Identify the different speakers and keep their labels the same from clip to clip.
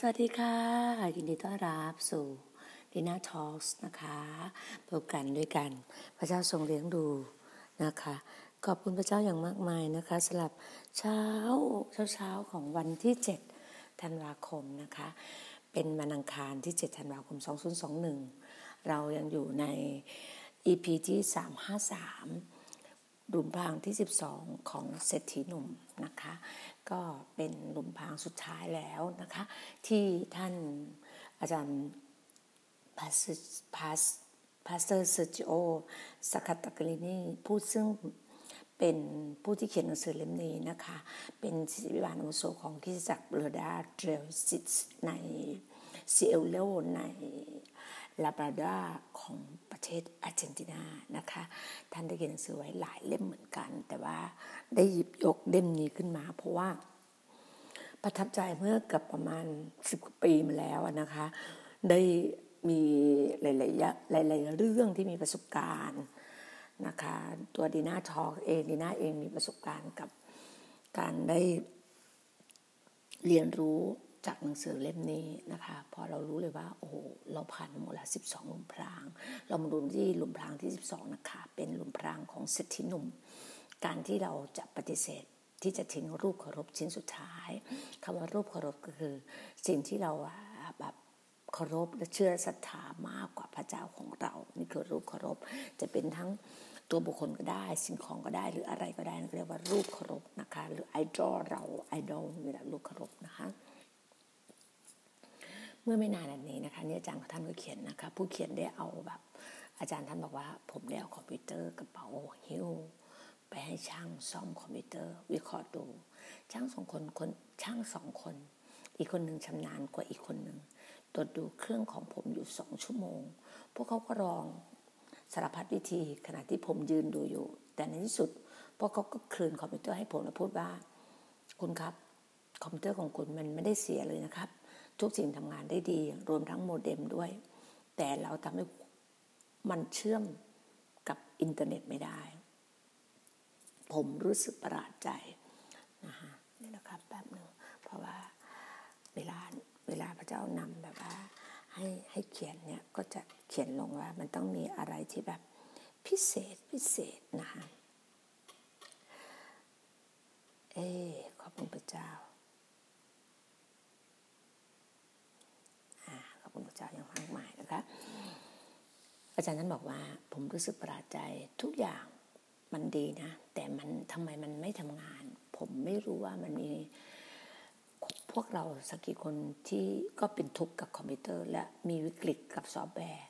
Speaker 1: สวัสดีค่ะ ยิน
Speaker 2: ดีต้อนรับสู่ดีน่าทอล์กนะคะพบกันด้วยกัน พระเจ้าทรงเลี้ยงดูนะคะ ขอบคุณพระเจ้าอย่างมากมายนะคะสำหรับเช้าเช้าเช้าของวันที่ 7 ธันวาคมนะคะ เป็นวันอังคารที่ 7 ธันวาคม 2021 เรายังอยู่ใน EP ที่ 353 หลุมพรางที่ 12 ของเศรษฐีหนุ่มนะคะ ก็เป็นหลุมพรางสุดท้ายแล้วนะคะ ที่ท่านอาจารย์พาสพาส pastor Sergio Scataglini ผู้ซึ่งเป็นผู้ที่เขียนหนังสือเล่มนี้นะคะ เป็นศิษยาภิบาลอาวุโสของคริสตจักรเบลดาเดรลซิตในซิเอลโลใน ลาพลาตาของประเทศอาร์เจนตินานะคะ ท่านได้เขียนหนังสือไว้หลายเล่มเหมือนกัน แต่ว่าได้หยิบยกเล่มนี้ขึ้นมา เพราะว่า ประทับใจเมื่อกับประมาณสิบกว่าปีมาแล้วนะคะ ได้มีหลายๆยหลาย ๆ เรื่องที่มีประสบการณ์นะคะ ตัวดีน่าทอกเองดีน่าเองมีประสบการณ์กับการได้เรียนรู้ จากหนังสือเล่มนี้นะคะพอเรารู้เลยว่าโอ้โหเราผ่านมาหมดแล้ว12หลุมพราง เรามาดูที่หลุมพรางที่12นะคะเป็นหลุมพรางของเศรษฐีหนุ่ม การที่เราจะปฏิเสธที่จะทิ้งรูปเคารพชิ้นสุดท้ายคำว่ารูปเคารพก็คือ สิ่งที่เราแบบเคารพและเชื่อศรัทธามากกว่าพระเจ้าของเรา นี่คือรูปเคารพจะเป็นทั้งตัวบุคคลก็ได้ สิ่งของก็ได้หรืออะไรก็ได้นั่นเรียกว่ารูปเคารพนะคะ หรือไอดอลเราไอดอลนี่แหละรูปเคารพนะคะ มื่อไม่นานอันนี้นะคะเนี่ยอาจารย์ท่านก็เขียนนะคะ ผู้เขียนได้เอาแบบ อาจารย์ท่านบอกว่า ผมได้เอาคอมพิวเตอร์กระเป๋าหิ้วไปให้ช่างซ่อมคอมพิวเตอร์ วิเคราะห์ดู ช่างสองคนคนช่างสองคน อีกคนหนึ่งชำนาญกว่าอีกคนหนึ่งตรวจดูเครื่องของผมอยู่สองชั่วโมง พวกเขาก็ลองสารพัดวิธีขณะที่ผมยืนดูอยู่ แต่ในที่สุดพวกเขาก็คืนคอมพิวเตอร์ให้ผมและพูดว่า คุณครับ คอมพิวเตอร์ของคุณมันไม่ได้เสียเลยนะครับ ทุกสิ่งทำงานได้ดี รวมทั้งโมเด็มด้วย แต่เราทำให้มันเชื่อมกับอินเทอร์เน็ตไม่ได้ ผมรู้สึกประหลาดใจนะฮะนี่นะครับแป๊บหนึ่งเพราะว่าเวลาเวลาพระเจ้านำแบบว่าให้ให้เขียนเนี่ยก็จะเขียนลงว่ามันต้องมีอะไรที่แบบพิเศษพิเศษนะคะเอขอบคุณพระเจ้าข อบคุณพระเจ้าอย่างมากมายนะคะ อาจารย์นั้นบอกว่า ผมรู้สึกประหลาดใจทุกอย่างมันดีนะ แต่มันทำไมมันไม่ทำงาน ผมไม่รู้ว่ามันมีพวกเราสักกี่คนที่ก็เป็นทุกข์กับคอมพิวเตอร์ และมีวิกฤตกับซอฟต์แวร์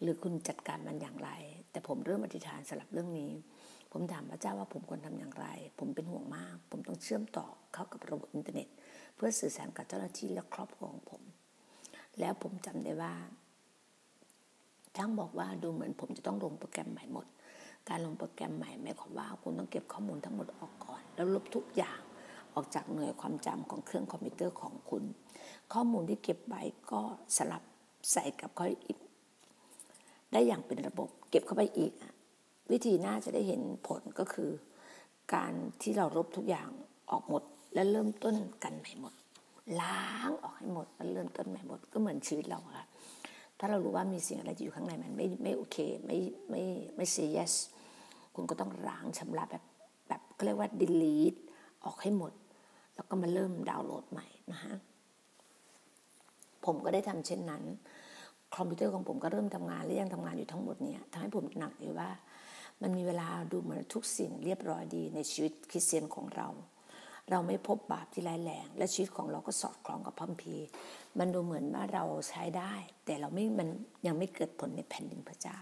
Speaker 2: หรือคุณจัดการมันอย่างไร แต่ผมเริ่มอธิษฐานสำหรับเรื่องนี้ ผมถามพระเจ้าว่าผมควรทำอย่างไร ผมเป็นห่วงมาก ผมต้องเชื่อมต่อเข้ากับระบบอินเทอร์เน็ต เพื่อสื่อสารกับเจ้าหน้าที่และครอบครัวของผม แล้วผมจำได้ว่าช่างบอกว่าดูเหมือนผมจะต้องลงโปรแกรมใหม่หมด การลงโปรแกรมใหม่หมายความว่าคุณต้องเก็บข้อมูลทั้งหมดออกก่อน แล้วลบทุกอย่างออกจากหน่วยความจำของเครื่องคอมพิวเตอร์ของคุณ ข้อมูลที่เก็บไว้ก็สลับใส่กับข้ออีก ได้อย่างเป็นระบบ เก็บเข้าไปอีก วิธีน่าจะได้เห็นผลก็คือ การที่เราลบทุกอย่างออกหมด และเริ่มต้นกันใหม่หมด ล้างออกให้หมดแล้วเริ่มต้นใหม่หมดก็เหมือนชีวิตเราค่ะถ้าเรารู้ว่ามีสิ่งอะไรอยู่ข้างในมันไม่ไม่โอเคไม่ไม่ไม่เซ yes คุณก็ต้องล้างชำระแบบแบบก็เรียกว่า delete ออกให้หมด แล้วก็มาเริ่มดาวน์โหลดใหม่นะฮะผมก็ได้ทำเช่นนั้น คอมพิวเตอร์ของผมก็เริ่มทำงานและยังทำงานอยู่ทั้งหมดเนี่ยทำให้ผมหนักเลยว่า มันมีเวลาดูเหมือนทุกสิ่งเรียบร้อยดีในชีวิตคริสเตียนของเรา เราไม่พบบาปที่ร้ายแรง และชีวิตของเราก็สอดคล้องกับพัมพีมันดูเหมือนว่าเราใช้ได้ แต่เราไม่มันยังไม่เกิดผลในแผ่นดินพระเจ้า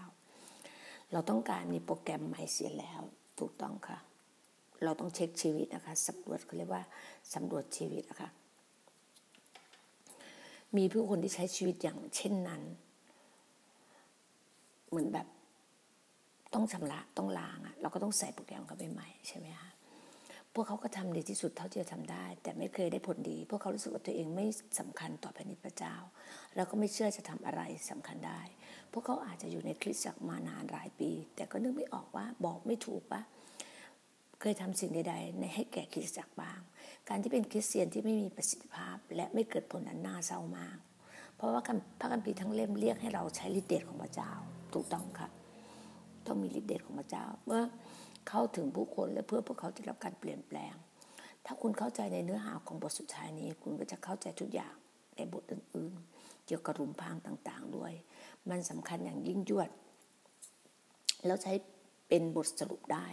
Speaker 2: เราต้องการมีโปรแกรมใหม่เสียแล้วถูกต้องค่ะ เราต้องเช็คชีวิตนะคะสำรวจเขาเรียกว่าสำรวจชีวิตนะคะมีผู้คนที่ใช้ชีวิตอย่างเช่นนั้น เหมือนแบบต้องชำระต้องล้างอะเราก็ต้องใส่โปรแกรมเข้าไปใหม่ใช่ไหมคะ พวกเขาก็ทำดีที่สุดเท่าที่จะทำได้ แต่ไม่เคยได้ผลดี พวกเขารู้สึกว่าตัวเองไม่สำคัญต่อแผ่นดินพระเจ้า แล้วก็ไม่เชื่อจะทำอะไรสำคัญได้ พวกเขาอาจจะอยู่ในคริสตจักรมานานหลายปี แต่ก็นึกไม่ออกว่าบอกไม่ถูกว่าเคยทำสิ่งใดๆในให้แก่คริสตจักรบ้าง การที่เป็นคริสเตียนที่ไม่มีประสิทธิภาพ และไม่เกิดผลนั้นน่าเศร้ามาก เพราะว่าพระคัมภีร์ทั้งเล่มเรียกให้เราใช้ฤทธิ์เดชของพระเจ้า ถูกต้องครับต้องมีฤทธิ์เดชของพระเจ้าเมื่อ เข้าถึงผู้คนและเพื่อพวกเขาจะรับการเปลี่ยนแปลง ถ้าคุณเข้าใจในเนื้อหาของบทสุดท้ายนี้ คุณก็จะเข้าใจทุกอย่างในบทอื่นๆ เกี่ยวกับรุมพางต่างๆ ด้วย มันสำคัญอย่างยิ่งยวด แล้วใช้เป็นบทสรุปได้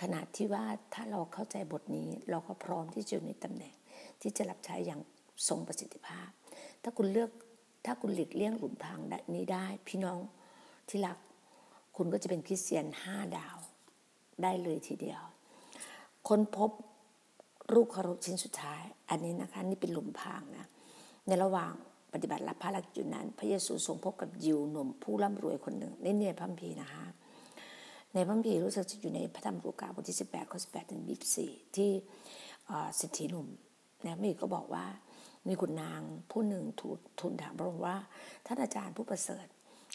Speaker 2: ขนาดที่ว่าถ้าเราเข้าใจบทนี้เราก็พร้อมที่จะอยู่ในตำแหน่ง ที่จะรับใช้อย่างทรงประสิทธิภาพ ถ้าคุณเลือกถ้าคุณหลีกเลี่ยงหลุมพรางนี้ได้ พี่น้องที่รัก คุณก็จะเป็นคริสเตียนห้าดาว ได้เลยทีเดียว ค้นพบรูปเคารพชิ้นสุดท้าย อันนี้นะคะนี่เป็นหลุมพรางนะในระหว่างปฏิบัติรับภารกิจนั้น พระเยซูทรงพบกับยิวหนุ่มผู้ร่ำรวยคนหนึ่งในเนียพระพีนะคะในพระพีรู้สึกจะอยู่ในพระธรรมลูกาบทที่ 18ข้อ18ถึง24 ที่เศรษฐีหนุ่มนะมีก็บอกว่ามีคุณนางผู้หนึ่งทูลทูลถามพระองค์ว่าท่านอาจารย์ผู้ประเสริฐ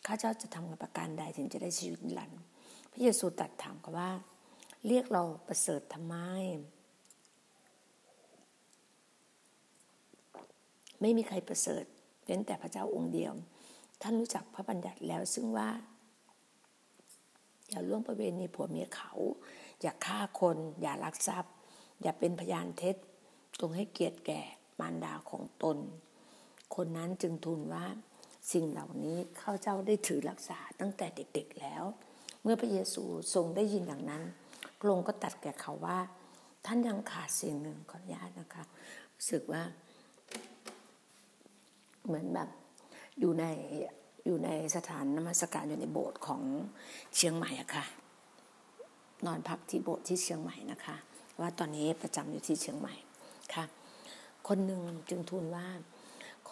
Speaker 2: ข้าเจ้าจะทำกับประการใดถึงจะได้ชีวิตนิรันดร์ พระเยซูตรัสถามกับว่า เรียกเราประเสริฐทำไม ไม่มีใครประเสริฐเว้นแต่พระเจ้าองค์เดียว ท่านรู้จักพระบัญญัติแล้วซึ่งว่า อย่าล่วงประเวณีผัวเมียเขา อย่าฆ่าคน อย่าลักทรัพย์ อย่าเป็นพยานเท็จจงให้เกียรติแก่มารดาของตน คนนั้นจึงทูลว่าสิ่งเหล่านี้ข้าเจ้าได้ถือรักษาตั้งแต่เด็กๆแล้ว เมื่อพระเยซูทรงได้ยินอย่างนั้นพระองค์ก็ตัดแก่เขาว่า ท่านยังขาดสิ่งหนึ่งขออนุญาตนะคะรู้สึกว่า เหมือนแบบอยู่ในอยู่ในสถานนมัสการอยู่ในโบสถ์ของเชียงใหม่อะค่ะ นอนพักที่โบสถ์ที่เชียงใหม่นะคะ ว่าตอนนี้ประจำอยู่ที่เชียงใหม่ค่ะ คนหนึ่งจึงทูลว่า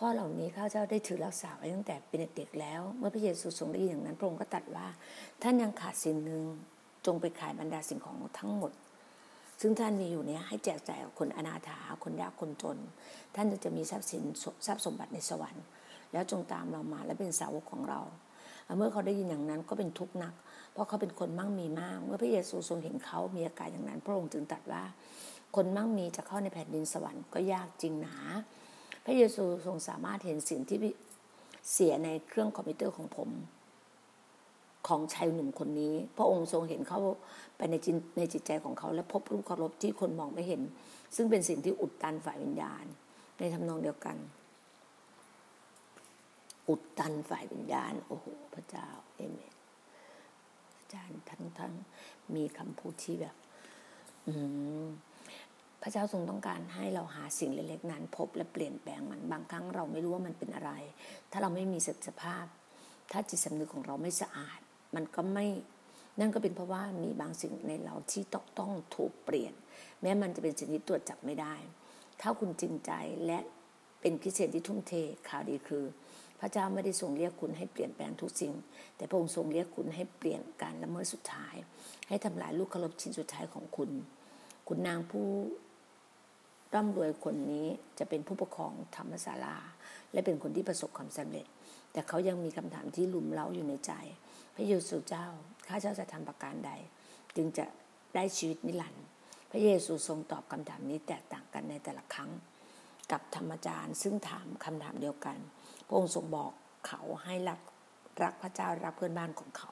Speaker 2: ข้อเหล่านี้ข้าเจ้าได้ถือรักษาไว้ตั้งแต่เป็นเด็กๆแล้ว เมื่อพระเยซูทรงได้ยินอย่างนั้นพระองค์ก็ตรัสว่า ท่านยังขาดสิ่งหนึ่งจงไปขายบรรดาสิ่งของทั้งหมด ซึ่งท่านมีอยู่เนี้ยให้แจกจ่ายคนอนาถาคนยากคนจน ท่านจะมีทรัพย์สินทรัพย์สมบัติในสวรรค์ แล้วจงตามเรามาและเป็นสาวกของเราเมื่อเขาได้ยินอย่างนั้นก็เป็นทุกข์นัก เพราะเขาเป็นคนมั่งมีมาก เมื่อพระเยซูทรงเห็นเขามีอาการอย่างนั้น พระองค์จึงตรัสว่า คนมั่งมีจะเข้าในแผ่นดินสวรรค์ก็ยากจริงหนา พระเยซูทรงสามารถเห็นสิ่งที่เสียในเครื่องคอมพิวเตอร์ของผม ของชายหนุ่มคนนี้ พระองค์ทรงเห็นเขาไปในจิตในจิตใจของเขา และพบรูปเคารพที่คนมองไม่เห็น ซึ่งเป็นสิ่งที่อุดตันฝ่ายวิญญาณ ในทำนองเดียวกัน อุดตันฝ่ายวิญญาณโอ้โหพระเจ้าเอเมนอาจารย์ทั้งทั้งมีคำพูดที่แบบ อืม พระเจ้าทรงต้องการให้เราหาสิ่งเล็กๆนั้น พบและเปลี่ยนแปลงมันบางครั้งเราไม่รู้ว่ามันเป็นอะไร ถ้าเราไม่มีสภาพ ถ้าจิตสำนึกของเราไม่สะอาด มันก็ไม่นั่นก็เป็นเพราะว่ามีบางสิ่งในเราที่ต้องต้องถูกเปลี่ยน แม้มันจะเป็นสิ่งที่ตรวจจับไม่ได้ ถ้าคุณจริงใจและเป็นคริสเตียนที่ทุ่มเทข่าวดีคือ พระเจ้าไม่ได้ทรงเรียกคุณให้เปลี่ยนแปลงทุกสิ่ง แต่พระองค์ทรงเรียกคุณให้เปลี่ยนการละเมิดสุดท้าย ให้ทำลายลูกเคารพชิ้นสุดท้ายของคุณ คุณนางผู้ ร่ำรวยคนนี้จะเป็นผู้ปกครองธรรมศาลา และเป็นคนที่ประสบความสำเร็จ แต่เขายังมีคำถามที่ลุมเล้าอยู่ในใจ พระเยซูเจ้า ข้าเจ้าจะทำประการใด จึงจะได้ชีวิตนิรันดร์พระเยซูทรงตอบคำถามนี้แตกต่างกันในแต่ละครั้ง กับธรรมจารย์ซึ่งถามคำถามเดียวกัน พระองค์ทรงบอกเขาให้รักรักพระเจ้ารักเพื่อนบ้านของเขา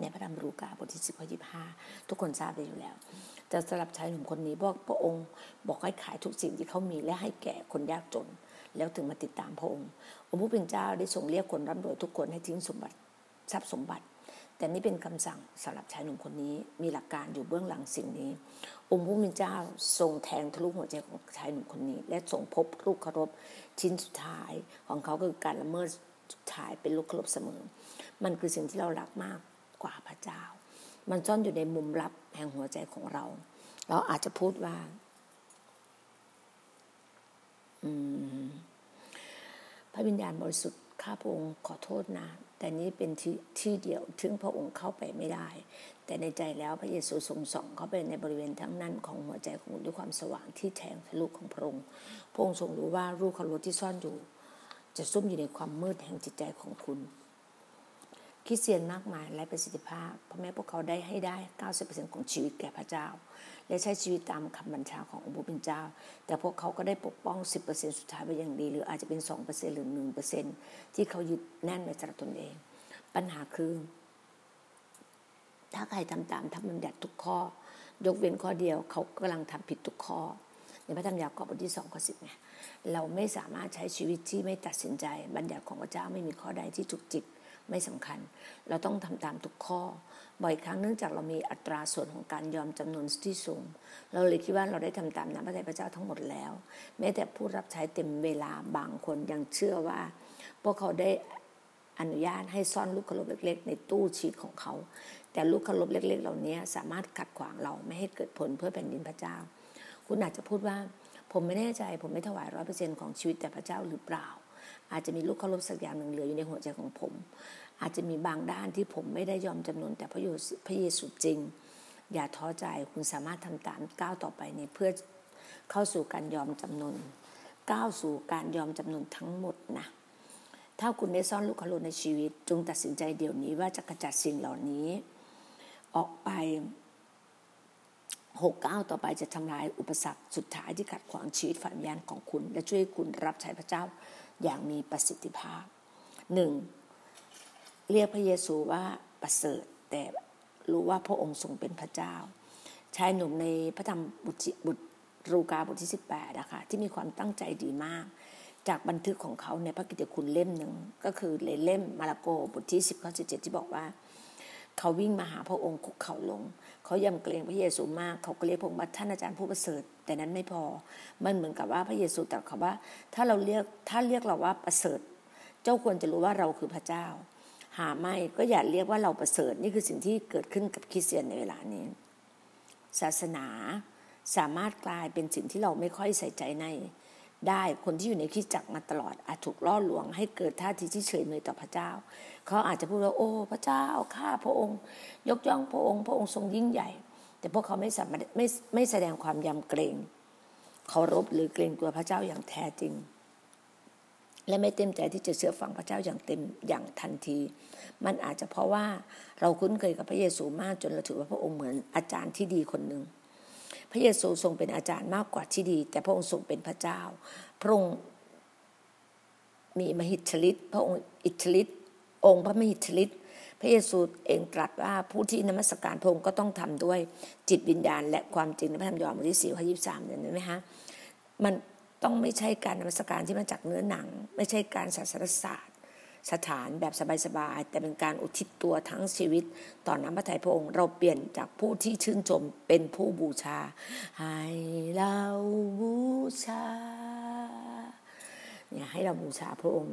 Speaker 2: ในพระธรรมลูกาบทที่สิบข้อยี่ห้าทุกคนทราบไปอยู่แล้ว จะสลับชายหนุ่มคนนี้บอกพระองค์บอกให้ขายทุกสิ่งที่เขามีและให้แก่คนยากจน แล้วถึงมาติดตามพระองค์องค์ผู้เป็นเจ้าได้ทรงเรียกคนร่ำรวยทุกคนให้ทิ้งสมบัติทรัพย์สมบัติ แต่นี่เป็นคำสั่งสำหรับชายหนุ่มคนนี้มีหลักการอยู่เบื้องหลังสิ่งนี้ องค์ผู้เป็นเจ้าทรงแทงทะลุหัวใจของชายหนุ่มคนนี้ และทรงพบลูกเคารพชิ้นสุดท้ายของเขาคือการละเมิดสุดท้ายเป็นลูกเคารพเสมอ มันคือสิ่งที่เรารักมากกว่าพระเจ้า มันซ่อนอยู่ในมุมลับแห่งหัวใจของเรา เราอาจจะพูดว่าพระวิญญาณบริสุทธิ์ข้าพระองค์ขอโทษนะ แต่นี้เป็นที่ที่เดียวถึงพระองค์เข้าไปไม่ได้ แต่ในใจแล้วพระเยซูทรงส่องเข้าไปในบริเวณทั้งนั้นของหัวใจของคุณด้วยความสว่างที่แทงทะลุของพระองค์พระองค์ทรงรู้ว่ารูปคารวที่ซ่อนอยู่ จะซุ่มอยู่ในความมืดแห่งจิตใจของคุณ คริสเตียนมากมายและประสิทธิภาพเพราะแม้พวกเขาได้ให้ได้ 90%ของชีวิตแก่พระเจ้า และใช้ชีวิตตามคำบัญชาขององค์พระผู้เป็นเจ้า แต่พวกเขาก็ได้ปกป้อง 10%สุดท้ายไว้อย่างดี หรืออาจจะเป็น 2%หรือ 1%ที่เขายึดแน่นไว้สำหรับตนเอง ปัญหาคือ ถ้าใครทำตามธรรมบัญญัติทุกข้อ ยกเว้นข้อเดียวเขากำลังทำผิดทุกข้อในพระธรรมยากอบบทที่สองข้อสิบไงเราไม่สามารถใช้ชีวิตที่ไม่ตัดสินใจ บัญญัติของพระเจ้าไม่มีข้อใดที่จุกจิก ไม่สำคัญ เราต้องทำตามทุกข้อ บ่อยครั้งเนื่องจากเรามีอัตราส่วนของการยอมจำนวนที่สูง เราเลยคิดว่าเราได้ทำตามน้ำพระทัยพระเจ้าทั้งหมดแล้ว แม้แต่ผู้รับใช้เต็มเวลาบางคนยังเชื่อว่า พวกเขาได้อนุญาตให้ซ่อนลูกขลบเล็ก ๆ ในตู้ชีตของเขา แต่ลูกขลบเล็ก ๆ เหล่านี้สามารถขัดขวางเราไม่ให้เกิดผลเพื่อแผ่นดินพระเจ้า คุณอาจจะพูดว่า ผมไม่แน่ใจ ผมไม่ถวายร้อยเปอร์เซ็นต์ของชีวิตแต่พระเจ้าหรือเปล่า อาจจะมีลูกเคารพสักอย่างหนึ่งเหลืออยู่ในหัวใจของผม อาจจะมีบางด้านที่ผมไม่ได้ยอมจำนนแต่พระพระเยซูจริง อย่าท้อใจคุณสามารถทำตามก้าวต่อไปนี้เพื่อเข้าสู่การยอมจำนนก้าวสู่การยอมจำนนทั้งหมดนะถ้าคุณได้ซ่อนลูกคารุในชีวิต จงตัดสินใจเดี๋ยวนี้ว่าจะกระจัดสิ่งเหล่านี้ ออกไปหกเก้าต่อไปจะทำลายอุปสรรคสุดท้ายที่ขัดขวางชีวิตฝันยานของคุณ และช่วยคุณรับใช้พระเจ้า อย่างมีประสิทธิภาพหนึ่งเรียกพระเยซูว่าประเสริฐ แต่รู้ว่าพระองค์ทรงเป็นพระเจ้า ชายหนุ่มในพระธรรมบุตรบุตรรูกาบทที่ 18นะคะที่มีความตั้งใจดีมาก จากบันทึกของเขาในพระกิตติคุณเล่มหนึ่งก็คือเล่มมาระโกบทที่10ข้อ17ที่บอกว่า เขาวิ่งมาหาพระองค์คุกเข่าลง เขายำเกรงพระเยซูมาก เขาก็เรียกพระองค์ว่าท่านอาจารย์ผู้ประเสริฐ แต่นั้นไม่พอ มันเหมือนกับว่าพระเยซูตรัสเขาว่า ถ้าเราเรียกถ้าเรียกเราว่าประเสริฐ เจ้าควรจะรู้ว่าเราคือพระเจ้า หาไม่ก็อย่าเรียกว่าเราประเสริฐนี่คือสิ่งที่เกิดขึ้นกับคริสเตียนในเวลานี้ ศาสนาสามารถกลายเป็นสิ่งที่เราไม่ค่อยใส่ใจในได้คนที่อยู่ในคริสตจักรมาตลอดอาจถูกล่อลวง ให้เกิดท่าทีที่เฉยเมยต่อพระเจ้า เขาอาจจะพูดว่าโอ้พระเจ้าข้าพระองค์ ยกย่องพระองค์ พระองค์ทรงยิ่งใหญ่ แต่พวกเขาไม่สามารถไม่ไม่แสดงความยำเกรงเคารพหรือเกรงกลัวพระเจ้าอย่างแท้จริง และไม่เต็มใจที่จะเชื่อฟังพระเจ้าอย่างเต็มอย่างทันที มันอาจจะเพราะว่าเราคุ้นเคยกับพระเยซูมากจนเราถือว่าพระองค์เหมือนอาจารย์ที่ดีคนหนึ่งพระเยซูทรงเป็นอาจารย์มากกว่าที่ดี แต่พระองค์ทรงเป็นพระเจ้า พระองค์มีมหิทธิฤทธิ์พระองค์อิทธิฤทธิ์ องค์พระมหิทธิฤทธิ์พระเยซูเองตรัสว่าผู้ที่นมัสการพระองค์ก็ต้องทำด้วยจิตวิญญาณ และความจริงในพระธรรมยอห์นบทที่สี่ข้อยี่สามเนี่ยไหมฮะมันต้องไม่ใช่การนมัสการที่มาจากเนื้อหนัง ไม่ใช่การศาสนศาสตร์ สถานแบบสบายๆแต่เป็นการอุทิศตัวทั้งชีวิต ต่อน้ำพระทัยพระองค์ เราเปลี่ยนจากผู้ที่ชื่นชมเป็นผู้บูชา ให้เราบูชา เนี่ยให้เราบูชาพระองค์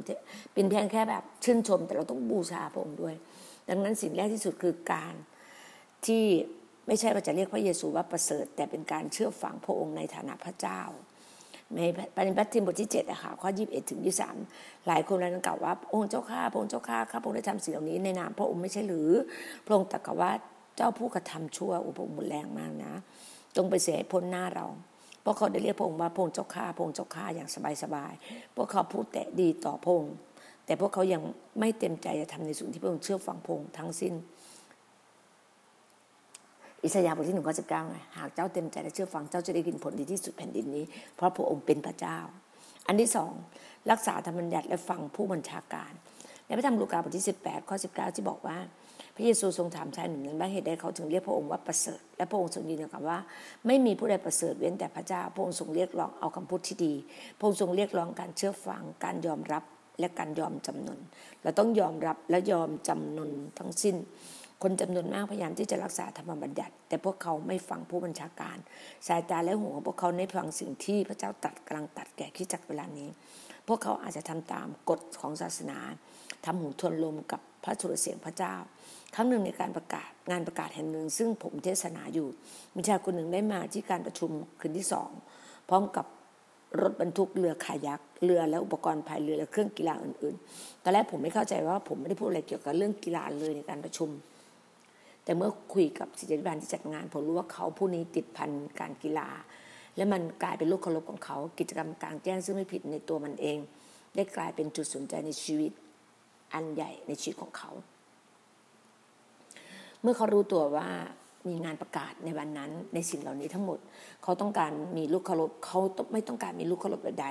Speaker 2: เป็นเพียงแค่แบบชื่นชม แต่เราต้องบูชาพระองค์ด้วย ดังนั้นสิ่งแรกที่สุดคือการที่ไม่ใช่ว่าจะเรียกพระเยซูว่าประเสริฐ แต่เป็นการเชื่อฝังพระองค์ในฐานะพระเจ้า ในปฏิบัติธรรมบทที่เจ็ดอะค่ะข้อยี่สิบถึงยี่สามหลายคนนั้นกล่าวว่าองค์เจ้าข้าพระองค์เจ้าข้าข้าพระองค์ได้ทำสิ่งเหล่านี้ในนามพระองค์ไม่ใช่หรือ พระองค์ตรัสว่าเจ้าผู้กระทำชั่วอุปมุนแรงมากนะ จงไปเสียให้พ้นหน้าเรา พราะเขาได้เรียกพระองค์ว่าพระองค์เจ้าข้าพระองค์เจ้าข้าอย่างสบายๆพวกเขาพูดแต่ดีต่อพระองค์แต่พวกเขายังไม่เต็มใจจะทำในสิ่งที่พระองค์เชื่อฟังพระองค์ทั้งสิ้น อิสยาห์บทที่หนึ่งข้อสิบเก้าไงหากเจ้าเต็มใจและเชื่อฟังเจ้าจะได้กินผลดีที่สุดแผ่นดินนี้ เพราะพระองค์เป็นพระเจ้า อันที่สองรักษาธรรมบัญญัติและฟังผู้บัญชาการ ในพระธรรมลูกาบทที่สิบแปดข้อสิบเก้าที่บอกว่า พระเยซูทรงถามชายหนุ่มนั้นว่าเหตุใดเขาถึงเรียกพระองค์ว่าประเสริฐ และพระองค์ทรงยืนยันว่า ไม่มีผู้ใดประเสริฐเว้นแต่พระเจ้า พระองค์ทรงเรียกร้องเอาคำพูดที่ดี พระองค์ทรงเรียกร้องการเชื่อฟังการยอมรับและการยอมจำนน เราต้องยอมรับและยอมจำนนทั้งสิ้น คนจำนวนมากพยายามที่จะรักษาธรรมบัญญัติ แต่พวกเขาไม่ฟังผู้บัญชาการ สายตาและหูของพวกเขาไม่ฟังสิ่งที่พระเจ้าตัดกำลังตัดแก่ขี้จักเวลานี้ พวกเขาอาจจะทำตามกฎของศาสนาทำหูทวนลมกับ พระสุรเสียงพระเจ้า ครั้งหนึ่งในการประกาศงานประกาศแห่งหนึ่ง ซึ่งผมเทศนาอยู่มีชายคนหนึ่งได้มาที่การประชุมคืนที่สองพร้อมกับรถบรรทุกเรือขายักเรือและอุปกรณ์ภายเรือและเครื่องกีฬาอื่นๆ ตอนแรกผมไม่เข้าใจว่าผมไม่ได้พูดอะไรเกี่ยวกับเรื่องกีฬาเลยในการประชุม แต่เมื่อคุยกับศิษยาบาลที่จัดงาน ผมรู้ว่าเขาผู้นี้ติดพันการกีฬา และมันกลายเป็นลูกเคารพของเขา กิจกรรมกลางแจ้งซึ่งไม่ผิดในตัวมันเอง ได้กลายเป็นจุดสนใจในชีวิต อันใหญ่ในชีวิตของเขา เมื่อเขารู้ตัวว่ามีงานประกาศในวันนั้นในสิ่งเหล่านี้ทั้งหมด เขาต้องการมีลูกเคารพเขาไม่ต้องการมีลูกเคารพใด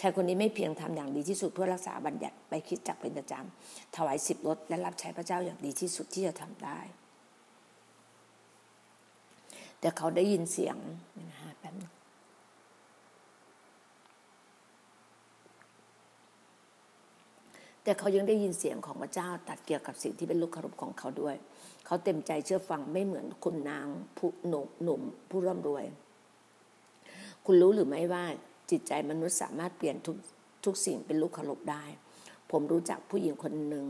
Speaker 2: ชายคนนี้ไม่เพียงทำอย่างดีที่สุดเพื่อรักษาบัญญัติไปคิดจักเป็นประจำถวายสิบรถและรับใช้พระเจ้าอย่างดีที่สุดที่จะทำได้ แต่เขาได้ยินเสียงนะฮะแป๊บนึง แต่เขายังได้ยินเสียงของพระเจ้าตัดเกี่ยวกับสิ่งที่เป็นลูกคารพของเขาด้วย เขาเต็มใจเชื่อฟังไม่เหมือนคุณนางผู้หนุ่มหนุ่มผู้ร่ำรวย คุณรู้หรือไม่ว่าจิตใจมนุษย์สามารถเปลี่ยนทุกทุกสิ่งเป็นลูกคารพได้ ผมรู้จักผู้หญิงคนหนึ่ง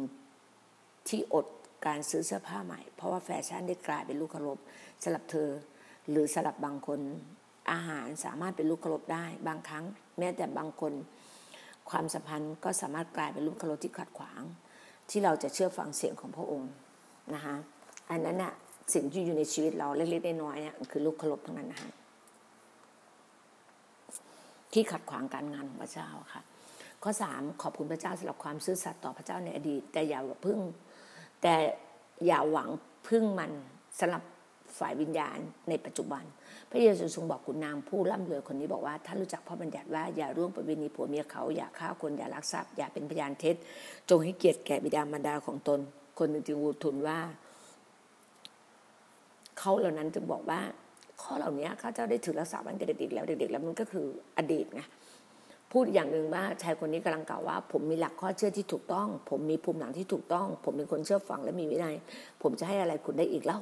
Speaker 2: ที่อดการซื้อเสื้อผ้าใหม่ เพราะว่าแฟชั่นได้กลายเป็นลูกคารพสำหรับเธอ หรือสลับบางคนอาหารสามารถเป็นลูกเคารพได้ บางครั้ง แม้แต่บางคน ความสัมพันธ์ก็สามารถกลายเป็นลูกคารที่ขัดขวาง ที่เราจะเชื่อฟังเสียงของพระองค์นะคะอันนั้นน่ะสิ่งที่อยู่ในชีวิตเราเล็กๆน้อยๆเนี่ยคือลูกคารพทั้งนั้นนะคะที่ขัดขวางการงานของพระเจ้าค่ะ ข้อสามขอบคุณพระเจ้าสำหรับความซื่อสัตย์ต่อพระเจ้าในอดีต แต่อย่าพึ่ง แต่อย่าหวังพึ่งมันสำหรับ ฝ่ายวิญญาณในปัจจุบัน พระเยซูทรงบอกคุณนางผู้ร่ำรวยคนนี้บอกว่าถ้านรู้จักพระบัญญัติว่าอย่าร่วงประเวณีผัวเมียเขาอย่าฆ่าคนอย่าลักทรัพย์อย่าเป็นพยานเท็จ จงให้เกียรติแก่บิดามารดาของตน คนหนึ่งจึงวูทุนว่าเขาเหล่านั้นจึงบอกว่า ข้อเหล่านี้ข้าเจ้าได้ถือรักษาวันกับเด็กๆแล้วเด็กๆแล้วมันก็คืออดีตไงพูดอย่างหนึ่งว่าชายคนนี้กำลังกล่าวว่า ผมมีหลักข้อเชื่อที่ถูกต้อง ผมมีภูมิหลังที่ถูกต้อง ผมเป็นคนเชื่อฟังและมีวินัย ผมจะให้อะไรคุณได้อีกเล่า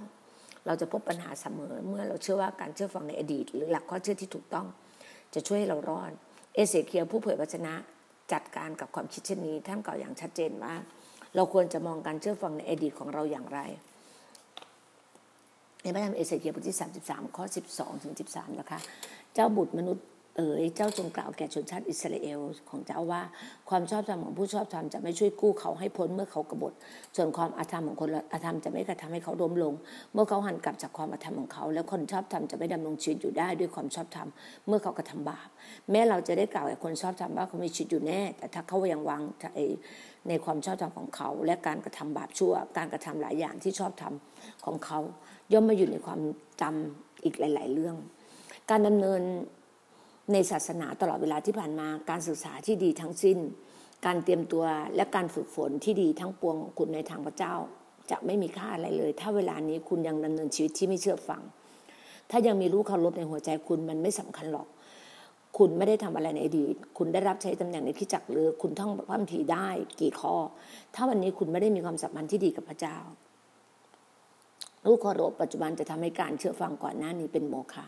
Speaker 2: เราจะพบปัญหาเสมอเมื่อเราเชื่อว่าการเชื่อฟังในอดีต หรือหลักข้อเชื่อที่ถูกต้อง จะช่วยให้เรารอดเอเสเคียผู้เผยพระชนะจัดการกับความคิดเช่นนี้ท่านกล่าวอย่างชัดเจนว่า เราควรจะมองการเชื่อฟังในอดีตของเราอย่างไร ในพระธรรมเอเสเคียบทที่ 33 ข้อ 12 ถึง 13 นะคะ เจ้าบุตรมนุษย์ เอ๋ยเจ้าจงกล่าวแก่ชนชาติอิสราเอลของเจ้าว่า ความชอบธรรมของผู้ชอบธรรมจะไม่ช่วยกู้เขาให้พ้นเมื่อเขากบฏ ส่วนความอาธรรมของคนอาธรรมจะไม่กระทำให้เขาล้มลง เมื่อเขาหันกลับจากความอาธรรมของเขา แล้วคนชอบธรรมจะไม่ดำรงชีวิตอยู่ได้ด้วยความชอบธรรมเมื่อเขากระทำบาป แม้เราจะได้กล่าวแก่คนชอบธรรมว่าเขามีชีวิตอยู่แน่ แต่ถ้าเขายังวางใจในความชอบธรรมของเขา และการกระทำบาปชั่ว การกระทำหลายอย่างที่ชอบธรรมของเขา ย่อมมาอยู่ในความจำอีกหลาย ๆ เรื่อง การดำเนิน ในศาสนาตลอดเวลาที่ผ่านมาการศึกษาที่ดีทั้งสิ้น การเตรียมตัวและการฝึกฝนที่ดีทั้งปวงคุณในทางพระเจ้า จะไม่มีค่าอะไรเลย ถ้าเวลานี้คุณยังดำเนินชีวิตที่ไม่เชื่อฟัง ถ้ายังมีรู้เคารพในหัวใจคุณมันไม่สำคัญหรอก คุณไม่ได้ทำอะไรในอดีตคุณได้รับใช้ตำแหน่งในที่จักหรือคุณท่องพระคัมภีร์ได้กี่ข้อ ถ้าวันนี้คุณไม่ได้มีความสัมพันธ์ที่ดีกับพระเจ้ารู้เคารพปัจจุบันจะทำให้การเชื่อฟังก่อนหน้านี้เป็นโมฆะ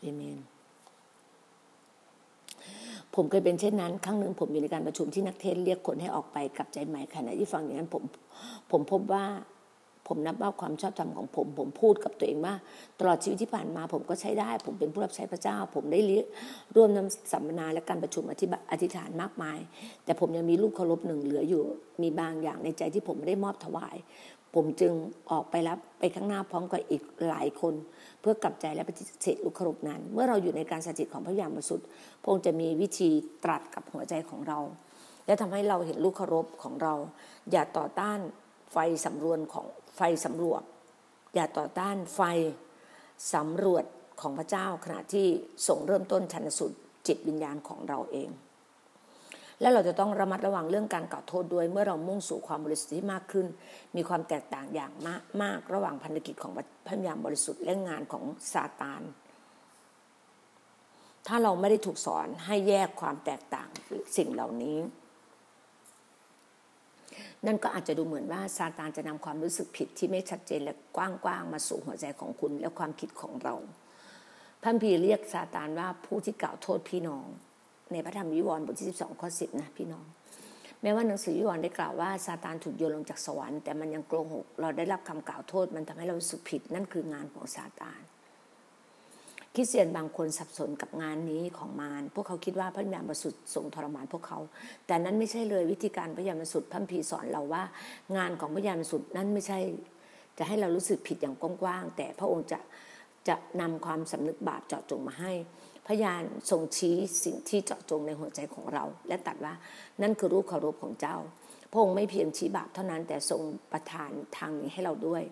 Speaker 2: เอเมน ผมเคยเป็นเช่นนั้น ครั้งหนึ่งผมอยู่ในการประชุมที่นักเทศเรียกคนให้ออกไปกับใจใหม่ขณะที่ฟังอย่างนั้นผมผมพบว่าผมนับว่าความชอบธรรมของผม ผมพูดกับตัวเองว่า ตลอดชีวิตที่ผ่านมา ผมก็ใช้ได้ ผมเป็นผู้รับใช้พระเจ้า ผมได้ร่วมนำสัมมนาและการประชุมอธิอธิษฐานมากมาย แต่ผมยังมีลูกเคารพหนึ่งเหลืออยู่ มีบางอย่างในใจที่ผมไม่ได้มอบถวาย ผมจึงออกไปรับไปข้างหน้าพร้อมกับอีกหลายคน พื่อกลับใจและปฏิเสธลูกครบนั้น เมื่อเราอยู่ในการสถิตของพระยามสุทธิ์พระองค์จะมีวิธีตรัสกับหัวใจของเรา และทำให้เราเห็นลูกครบของเรา อย่าต่อต้านไฟสำรวจของไฟสำรวจอย่าต่อต้านไฟสำรวจของพระเจ้าขณะที่ส่งเริ่มต้นชันสุดจิตวิญญาณของเราเอง และเราจะต้องระมัดระวังเรื่องการกล่าวโทษด้วย เมื่อเรามุ่งสู่ความบริสุทธิ์ที่มากขึ้น มีความแตกต่างอย่างมากมากระหว่างพันธกิจของพระยามบริสุทธิ์และงานของซาตานถ้าเราไม่ได้ถูกสอนให้แยกความแตกต่างสิ่งเหล่านี้ นั่นก็อาจจะดูเหมือนว่าซาตานจะนำความรู้สึกผิดที่ไม่ชัดเจนและกว้างๆมาสู่หัวใจของคุณและความคิดของเราพันพีเรียกซาตานว่าผู้ที่กล่าวโทษพี่น้อง ในพระธรรมวิวรณ์บทที่ 12 ข้อ 10 นะพี่น้อง แม้ว่าหนังสือวิวรณ์ได้กล่าวว่าซาตานถูกโยนลงจากสวรรค์แต่มันยังโกงหก เราได้รับคำกล่าวโทษ มันทำให้เราสึกผิดนั่นคืองานของซาตานคริสเตียนบางคนสับสนกับงานนี้ของมาร พวกเขาคิดว่าพระยามประสุดทรงทรมานพวกเขา แต่นั้นไม่ใช่เลยวิธีการพระยามประสุดพัมพีสอนเราว่า งานของพระยามประสุดนั้นไม่ใช่ จะให้เรารู้สึกผิดอย่างกว้างๆแต่พระองค์จะจะนำความสำนึกบาปเจาะจงมาให้ พยานทรงชี้สิ่งที่เจาะจงในหัวใจของเรา และตัดว่านั่นคือรูปเคารพของเจ้า พระองค์ไม่เพียงชี้บาปเท่านั้นแต่ทรงประทานทางนี้ให้เราด้วย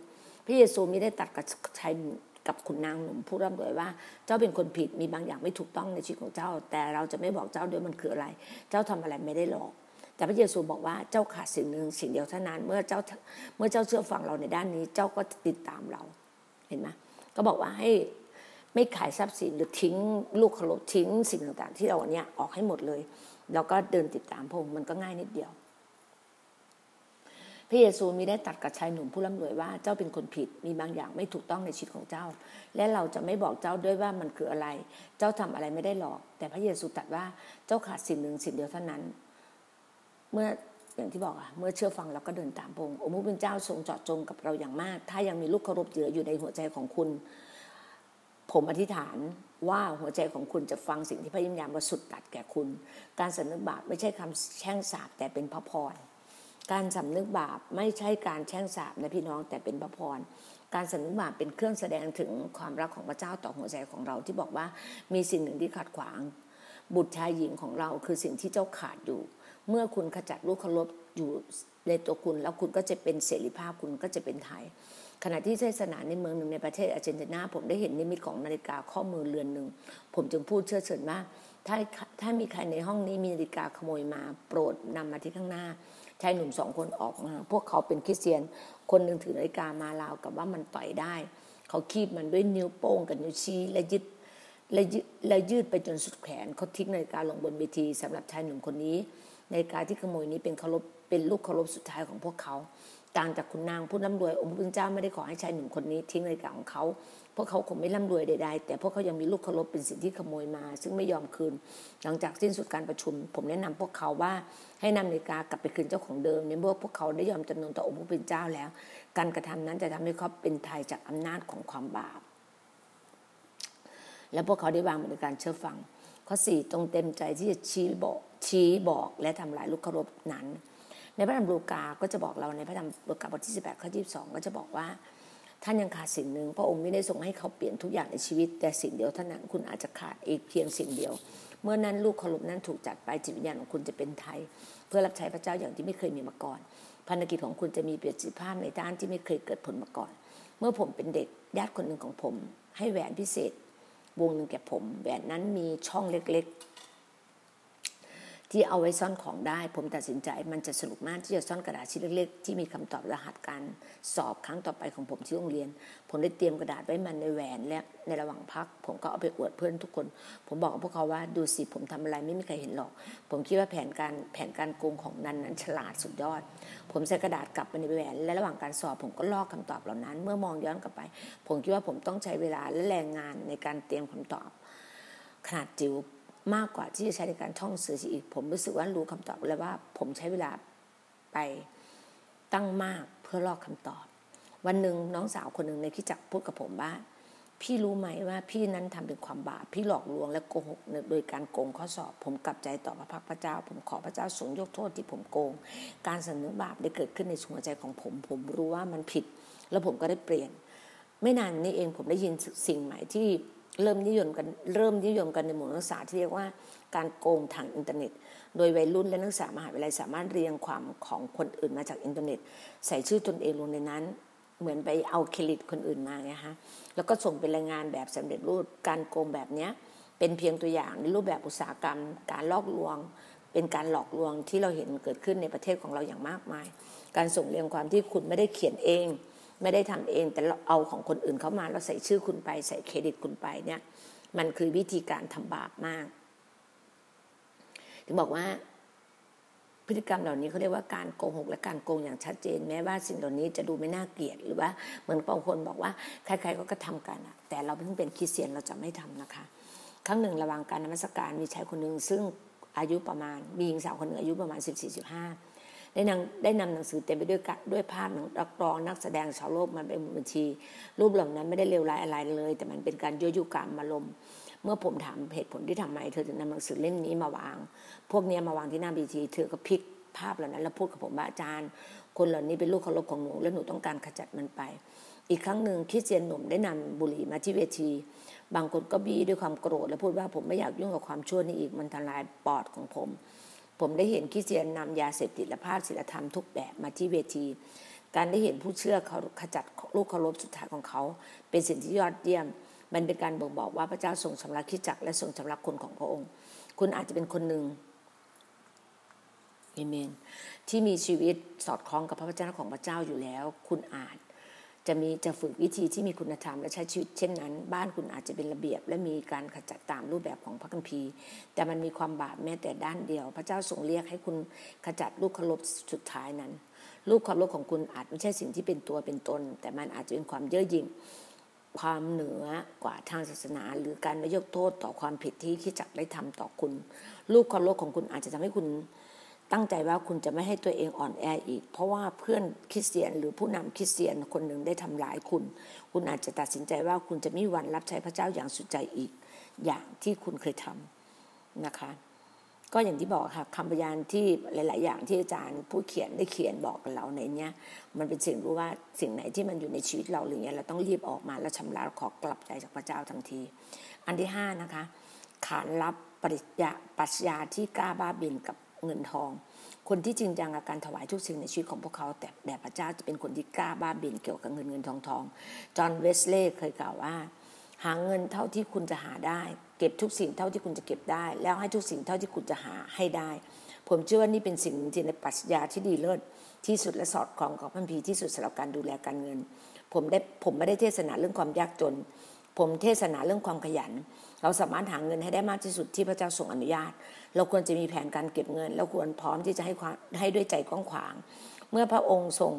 Speaker 2: พระเยซูไม่ได้ตัดกับชายกับคุณนางหนุ่มผู้ร่ำรวยว่า เจ้าเป็นคนผิดมีบางอย่างไม่ถูกต้องในชีวิตของเจ้า แต่เราจะไม่บอกเจ้าด้วยมันคืออะไร เจ้าทำอะไรไม่ได้หรอก แต่พระเยซูบอกว่าเจ้าขาดสิ่งหนึ่งสิ่งเดียวเท่านั้น เมื่อเจ้าเมื่อเจ้าเชื่อฟังเราในด้านนี้ เจ้าก็ติดตามเราเห็นไหมก็บอกว่าให้ ไม่ขายทรัพย์สินหรือทิ้งลูกขลบทิ้งสิ่งต่างๆ ที่เราเนี้ยออกให้หมดเลย แล้วก็เดินติดตามพระองค์มันก็ง่ายนิดเดียว พระเยซูมีได้ตัดกับชายหนุ่มผู้ร่ำรวยว่าเจ้าเป็นคนผิดมีบางอย่างไม่ถูกต้องในชีวิตของเจ้า และเราจะไม่บอกเจ้าด้วยว่ามันคืออะไร เจ้าทำอะไรไม่ได้หรอก แต่พระเยซูตัดว่าเจ้าขาดสิ่งหนึ่งสิ่งเดียวเท่านั้น เมื่ออย่างที่บอกอะเมื่อเชื่อฟังเราก็เดินตามพระองค์องค์พระผู้เป็นเจ้าทรงเจาะจงกับเราอย่างมาก ถ้ายังมีลูกเคารพเหลืออยู่ในหัวใจของคุณ ผมอธิษฐานว่าหัวใจของคุณจะฟังสิ่งที่พระยิมยามประสุดตัดแก่คุณ การสำนึกบาปไม่ใช่คำแช่งสาบแต่เป็นพระพร การสำนึกบาปไม่ใช่การแช่งสาบนะพี่น้องแต่เป็นพระพร การสำนึกบาปเป็นเครื่องแสดงถึงความรักของพระเจ้าต่อหัวใจของเราที่บอกว่ามีสิ่งหนึ่งที่ขัดขวาง บุตรชายหญิงของเราคือสิ่งที่เจ้าขาดอยู่ เมื่อคุณขจัดลูกเคารพอยู่ในตัวคุณ แล้วคุณก็จะเป็นเสรีภาพคุณก็จะเป็นไทย ขณะที่เทศนาในเมืองหนึ่งในประเทศอาร์เจนตินา ผมได้เห็นนิมิตของนาฬิกาข้อมือเรือนหนึ่ง ผมจึงพูดเชื่อเชิญว่าถ้าถ้ามีใครในห้องนี้มีนาฬิกาขโมยมาโปรดนำมาที่ข้างหน้าชายหนุ่มสองคนออกมา พวกเขาเป็นคริสเตียน คนหนึ่งถือนาฬิกามาลาวกับว่ามันต่อยได้ เขาคีบมันด้วยนิ้วโป้งกับนิ้วชี้และยึดและยืดและยืดไปจนสุดแขนเขาทิ้งนาฬิกาลงบนเวทีสำหรับชายหนุ่มคนนี้นาฬิกาที่ขโมยนี้เป็นเคารพเป็นลูกเคารพสุดท้ายของพวกเขา ต่างจากคุณนางผู้ร่ำรวยองค์พระเจ้าไม่ได้ขอให้ชายหนุ่มคนนี้ทิ้งนาฬิกาของเขาพวกเขาคงไม่ร่ำรวยใดๆ แต่พวกเขายังมีลูกเคารพเป็นสิ่งที่ขโมยมา ซึ่งไม่ยอมคืน หลังจากสิ้นสุดการประชุม ผมแนะนำพวกเขาว่าให้นำนาฬิกากลับไปคืนเจ้าของเดิมในเมื่อพวกเขาได้ยอมจำนนต่อองค์พระผู้เป็นเจ้าแล้ว การกระทำนั้นจะทำให้เขาเป็นไทยจากอำนาจของความบาป และพวกเขาได้วางในการเชื่อฟัง ข้อสี่ตรงเต็มใจที่จะชี้บอกชี้บอกและทำลายลูกเคารพนั้น ในพระธรรมลูกา ก็จะบอกเราในพระธรรมลูกาบทที่ 18ข้อ22 ก็จะบอกว่า ท่านยังขาดสิ่งหนึ่ง พระองค์ไม่ได้ทรงให้เขาเปลี่ยนทุกอย่างในชีวิต แต่สิ่งเดียวเท่านั้นคุณอาจจะขาดอีกเพียงสิ่งเดียว เมื่อนั้นลูกเคารพนั้นถูกจัดไปจิตวิญญาณของคุณจะเป็นไทย เพื่อรับใช้พระเจ้าอย่างที่ไม่เคยมีมาก่อนพันธกิจของคุณจะมีประสิทธิภาพในด้านที่ไม่เคยเกิดผลมาก่อน เมื่อผมเป็นเด็กญาติคนหนึ่งของผม ให้แหวนพิเศษ วงหนึ่งแก่ผม แหวนนั้นมีช่องเล็ก ที่เอาไว้ซ่อนของได้ ผมตัดสินใจมันจะสนุกมากที่จะซ่อนกระดาษชิ้นเล็กๆที่มีคำตอบรหัสการสอบครั้งต่อไปของผมที่โรงเรียน ผมได้เตรียมกระดาษไว้มันในแหวนและในระหว่างพัก ผมก็เอาไปอวดเพื่อนทุกคน ผมบอกกับพวกเขาว่าดูสิผมทำอะไรไม่มีใครเห็นหรอก ผมคิดว่าแผนการแผนการโกงของนันนั้นฉลาดสุดยอด ผมใส่กระดาษกลับไปในแหวน และระหว่างการสอบผมก็ลอกคำตอบเหล่านั้น เมื่อมองย้อนกลับไป ผมคิดว่าผมต้องใช้เวลาและแรงงานในการเตรียมคำตอบขนาดจิ๋ว มากกว่าที่จะใช้ในการท่องสื่ออีก ผมรู้สึกว่ารู้คำตอบแล้วว่า ผมใช้เวลาไปตั้งมากเพื่อลอกคำตอบ วันหนึ่งน้องสาวคนหนึ่งในคริสตจักรพูดกับผมว่าพี่รู้ไหมว่าพี่นั้นทำเป็นความบาปพี่หลอกลวงและโกหกโดยการโกงข้อสอบ ผมกลับใจต่อพระพักตร์พระเจ้า ผมขอพระเจ้าทรงยกโทษที่ผมโกง การสำนึกบาปได้เกิดขึ้นในหัวใจของผม ผมรู้ว่ามันผิด แล้วผมก็ได้เปลี่ยน ไม่นานนี้เองผมได้ยินสิ่งใหม่ที่ เริ่มนิยมกันเริ่มนิยมกันในหมู่นักศึกษาที่เรียกว่าการโกงทางอินเทอร์เน็ต โดยวัยรุ่นและนักศึกษามหาวิทยาลัยสามารถเรียงความของคนอื่นมาจากอินเทอร์เน็ต ใส่ชื่อตนเองลงในนั้น เหมือนไปเอาเครดิตคนอื่นมาไงฮะแล้วก็ส่งเป็นรายงานแบบสำเร็จรูปการโกงแบบนี้เป็นเพียงตัวอย่างในรูปแบบอุตสาหกรรม การลอกลวง เป็นการหลอกลวงที่เราเห็นเกิดขึ้นในประเทศของเราอย่างมากมาย การส่งเรียงความที่คุณไม่ได้เขียนเอง ไม่ได้ทำเองแต่เราเอาของคนอื่นเข้ามาแล้วใส่ชื่อคุณไป ใส่เครดิตคุณไปเนี่ย มันคือวิธีการทำบาปมาก ถึงบอกว่า พฤติกรรมเหล่านี้เขาเรียกว่าการโกหกและการโกงอย่างชัดเจน แม้ว่าสิ่งเหล่านี้จะดูไม่น่าเกลียดหรือว่าเหมือนบางคนบอกว่าใครๆก็กระทำกันแต่เราเพิ่งเป็นคริสเตียนเราจะไม่ทำนะคะ ครั้งหนึ่งระหว่างการนมัสการมีชายคนหนึ่งซึ่งอายุประมาณมีหญิงสาวคนหนึ่งอายุประมาณ 14-15 ได้นำได้นำหนังสือเต็มไปด้วยด้วยภาพนักร้องนักแสดงชาวโลกมันเป็นบัญชี รูปเหล่านั้นไม่ได้เลวร้ายอะไรเลย แต่มันเป็นการยั่วยุกรรมมาลมเมื่อผมถามเหตุผลที่ทำไมเธอถึงนำหนังสือเล่มนี้มาวาง พวกนี้มาวางที่หน้าบีทีเธอก็พลิกภาพเหล่านั้นแล้วพูดกับผมว่าอาจารย์ คนเหล่านี้เป็นลูกเคารพของหนูและหนูต้องการขจัดมันไป อีกครั้งหนึ่งคริสเตียนหนุ่มได้นำบุหรี่มาที่เวที บางคนก็บี้ด้วยความโกรธ และพูดว่าผมไม่อยากยุ่งกับความชั่วนี้อีกมันทำลายปอดของผม ผมได้เห็นคริสเตียนนำยาเสพติดและภาพศิลธรรมทุกแบบมาที่เวที การได้เห็นผู้เชื่อเขาขจัดลูกเคารพสุดท้ายของเขา เป็นสิ่งที่ยอดเยี่ยม มันเป็นการบ่งบอกว่าพระเจ้าทรงสำรับคิดจักและทรงสำรับคนของพระองค์ คุณอาจจะเป็นคนหนึ่งเอเมนที่มีชีวิตสอดคล้องกับพระวจนะของพระเจ้าอยู่แล้ว คุณอาจ จะมีจะฝึกวิธีที่มีคุณธรรมและใช้ชีวิตเช่นนั้น บ้านคุณอาจจะเป็นระเบียบ และมีการขจัดตามรูปแบบของพระคัมภีร์ แต่มันมีความบาปแม้แต่ด้านเดียว พระเจ้าทรงเรียกให้คุณขจัดลูกเคารพสุดท้ายนั้น ลูกความลบของคุณอาจไม่ใช่สิ่งที่เป็นตัวเป็นตน แต่มันอาจจะเป็นความเย่อหยิ่งความเหนือกว่าทางศาสนา หรือการไม่ยกโทษต่อความผิดที่คิดจักได้ทำต่อคุณ ลูกความโลภของคุณอาจจะทำให้คุณ ตั้งใจว่าคุณจะไม่ให้ตัวเองอ่อนแออีก เพราะว่าเพื่อนคริสเตียนหรือผู้นำคริสเตียนคนหนึ่งได้ทำร้ายคุณ คุณอาจจะตัดสินใจว่าคุณจะไม่วันรับใช้พระเจ้าอย่างสุดใจอีก อย่างที่คุณเคยทำนะคะ ก็อย่างที่บอกค่ะคำพยานที่หลาย ๆ อย่างที่อาจารย์ผู้เขียนได้เขียนบอกกับเราในเนี้ย มันเป็นสิ่งรู้ว่าสิ่งไหนที่มันอยู่ในชีวิตเราหรือเงี้ยเราต้องรีบออกมาแล้วชำระขอกลับใจจากพระเจ้าทันที อันที่ห้านะคะขานรับปริยาปัชญาที่กล้าบ้าบินกับ เงินทอง คนที่จริงจังกับการถวายทุกสิ่งในชีวิตของพวกเขา แต่แบบพระเจ้าจะเป็นคนที่กล้าบ้าบินเกี่ยวกับเงินเงินทองทองจอห์นเวสเลย์เคยกล่าวว่า หาเงินเท่าที่คุณจะหาได้ เก็บทุกสิ่งเท่าที่คุณจะเก็บได้ แล้วให้ทุกสิ่งเท่าที่คุณจะหาให้ได้ ผมเชื่อว่านี่เป็นสิ่งที่ในปรัชญาที่ดีเลิศที่สุดและสอดคล้องกับพันพีที่สุดสำหรับการดูแลการเงิน ผมได้ผมไม่ได้เทศนาเรื่องความยากจน ผมเทศนาเรื่องความขยัน เราสามารถหาเงินให้ได้มากที่สุดที่พระเจ้าทรงอนุญาต เราควรจะมีแผนการเก็บเงิน เราควรพร้อมที่จะให้ความให้ด้วยใจกว้างขวาง เมื่อพระองค์ทรง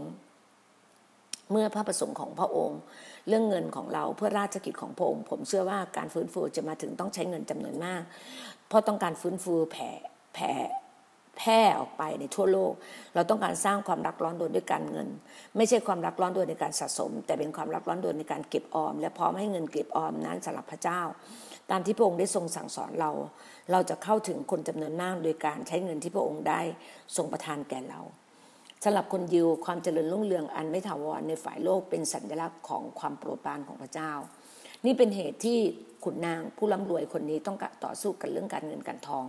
Speaker 2: เมื่อพระประสงค์ของพระองค์ เรื่องเงินของเราเพื่อราชกิจของพระองค์ ผมเชื่อว่าการฟื้นฟูจะมาถึงต้องใช้เงินจำนวนมาก เพราะต้องการฟื้นฟูแผ่แผ่แพร่ออกไปในทั่วโลก เราต้องการสร้างความรักร้อนรนด้วยการเงิน ไม่ใช่ความรักร้อนรนในการสะสม แต่เป็นความรักร้อนรนในการเก็บออม และพร้อมให้เงินเก็บออมนั้นสำหรับพระเจ้า ตามที่พระองค์ได้ทรงสั่งสอนเรา เราจะเข้าถึงคนจำนวนมากโดยการใช้เงินที่พระองค์ได้ทรงประทานแก่เราสำหรับคนยิวความเจริญรุ่งเรืองอันไม่ถาวรในฝ่ายโลกเป็นสัญลักษณ์ของความโปรดปรานของพระเจ้า นี่เป็นเหตุที่ขุนนางผู้ร่ำรวยคนนี้ต้องต่อสู้กันเรื่องการเงินการทอง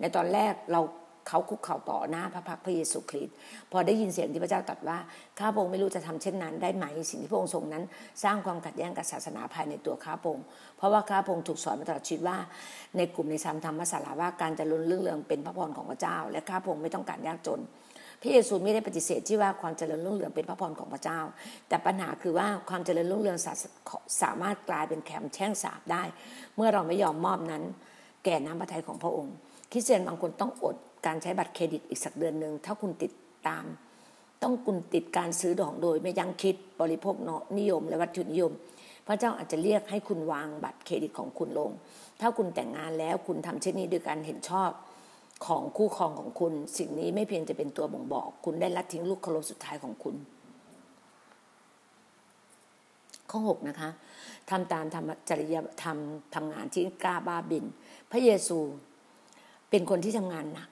Speaker 2: ในตอนแรกเรา เขาคุกเข่าต่อหน้าพระพักพระเยซูคริสต์พอได้ยินเสียงที่พระเจ้าตรัสว่าข้าพงไม่รู้จะทำเช่นนั้นได้ไหมสิ่งที่พระองค์ทรงนั้น สร้างความขัดแย้งกับศาสนาภายในตัวข้าพงเพราะว่าข้าพงถูกสอนมาตลอดชีวิตว่า ในกลุ่มในสามธรรมศาลาว่าการจะลุนเรื่องเรืองเป็นพระพรของพระเจ้า และข้าพงไม่ต้องการยากจนพระเยซูไม่ได้ปฏิเสธที่ว่าความเจริญรุ่งเรืองเป็นพระพรของพระเจ้า แต่ปัญหาคือว่าความเจริญรุ่งเรืองสามารถกลายเป็นแคมแช่งสาบได้ เมื่อเราไม่ยอมมอบนั้น แก่น้ำพระทัยของพระองค์คริสเตียนบางคนต้องอด การใช้บัตรเครดิตอีกสักเดือนหนึ่งถ้าคุณติดตาม ต้องคุณติดการซื้อดอกโดยไม่ยั้งคิดบริโภคเนาะนิยม และวัตถุนิยม พระเจ้าอาจจะเรียกให้คุณวางบัตรเครดิตของคุณลง ถ้าคุณแต่งงานแล้วคุณทำเช่นนี้ด้วยการเห็นชอบของคู่ครองของคุณ สิ่งนี้ไม่เพียงจะเป็นตัวบ่งบอก คุณได้ละทิ้งลูกเคารพสุดท้ายของคุณ ข้อหกนะคะทำตามธรรมจริยธรรมทำงานที่กล้าบ้าบิน พระเยซูเป็นคนที่ทำงานหนัก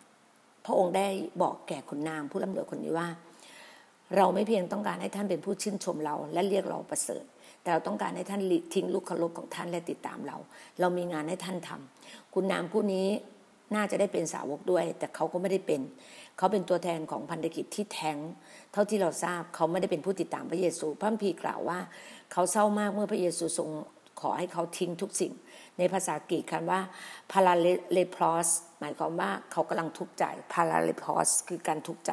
Speaker 2: ระองค์ได้บอกแก่คนนางผู้ร่ำรวยคนนี้ว่า เราไม่เพียงต้องการให้ท่านเป็นผู้ชื่นชมเรา และเรียกเราประเสริฐ แต่เราต้องการให้ท่านทิ้งลูกเคารพของท่านและติดตามเรา เรามีงานให้ท่านทำคุณนางผู้นี้น่าจะได้เป็นสาวกด้วย แต่เขาก็ไม่ได้เป็น เขาเป็นตัวแทนของพันธกิจที่แท้ง เท่าที่เราทราบเขาไม่ได้เป็นผู้ติดตามพระเยซู พระพีกล่าวว่า เขาเศร้ามากเมื่อพระเยซูทรง ขอให้เขาทิ้งทุกสิ่ง ในภาษากรีกคำว่าพาราเลพลอสหมายความว่าเขากำลังทุกข์ใจพาราเลพลอสคือการทุกข์ใจ